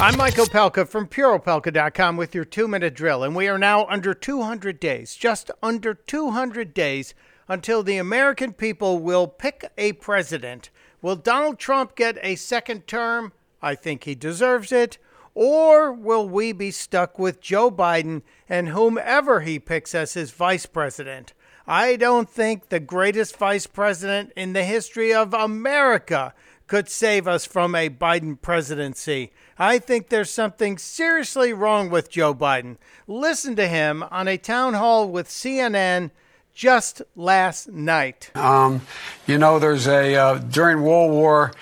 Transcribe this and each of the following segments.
I'm Mike Opelka from PureOpelka.com with your two minute drill, and we are now under 200 days, just under 200 days until the American people will pick a president. Will Donald Trump get a second term? I think he deserves it. Or will we be stuck with Joe Biden and whomever he picks as his vice president? I don't think the greatest vice president in the history of America could save us from a Biden presidency. I think there's something seriously wrong with Joe Biden. Listen to him on a town hall with CNN just last night. Um, you know, there's a, uh, during World War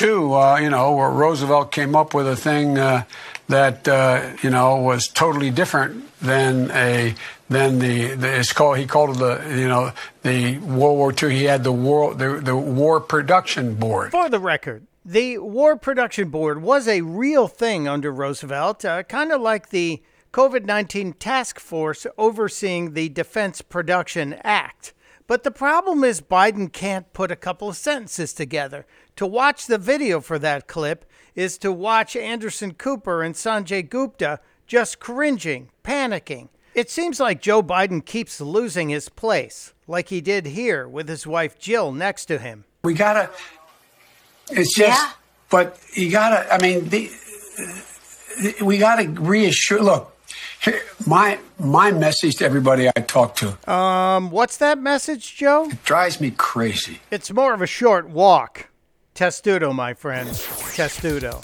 II, uh, you know, where Roosevelt came up with a thing uh, that, uh, you know, was totally different than a than the, the, it's called he called it the you know the World War II. He had the war the, the War Production Board. For the record, the War Production Board was a real thing under Roosevelt, uh, kind of like the COVID 19 task force overseeing the Defense Production Act. But the problem is Biden can't put a couple of sentences together. To watch the video for that clip is to watch Anderson Cooper and Sanjay Gupta just cringing, panicking. It seems like Joe Biden keeps losing his place, like he did here with his wife Jill next to him. We gotta. It's just, yeah. but you gotta. I mean, the, we gotta reassure. Look, here, my my message to everybody I talk to. Um, what's that message, Joe? It drives me crazy. It's more of a short walk. Testudo, my friend. Testudo.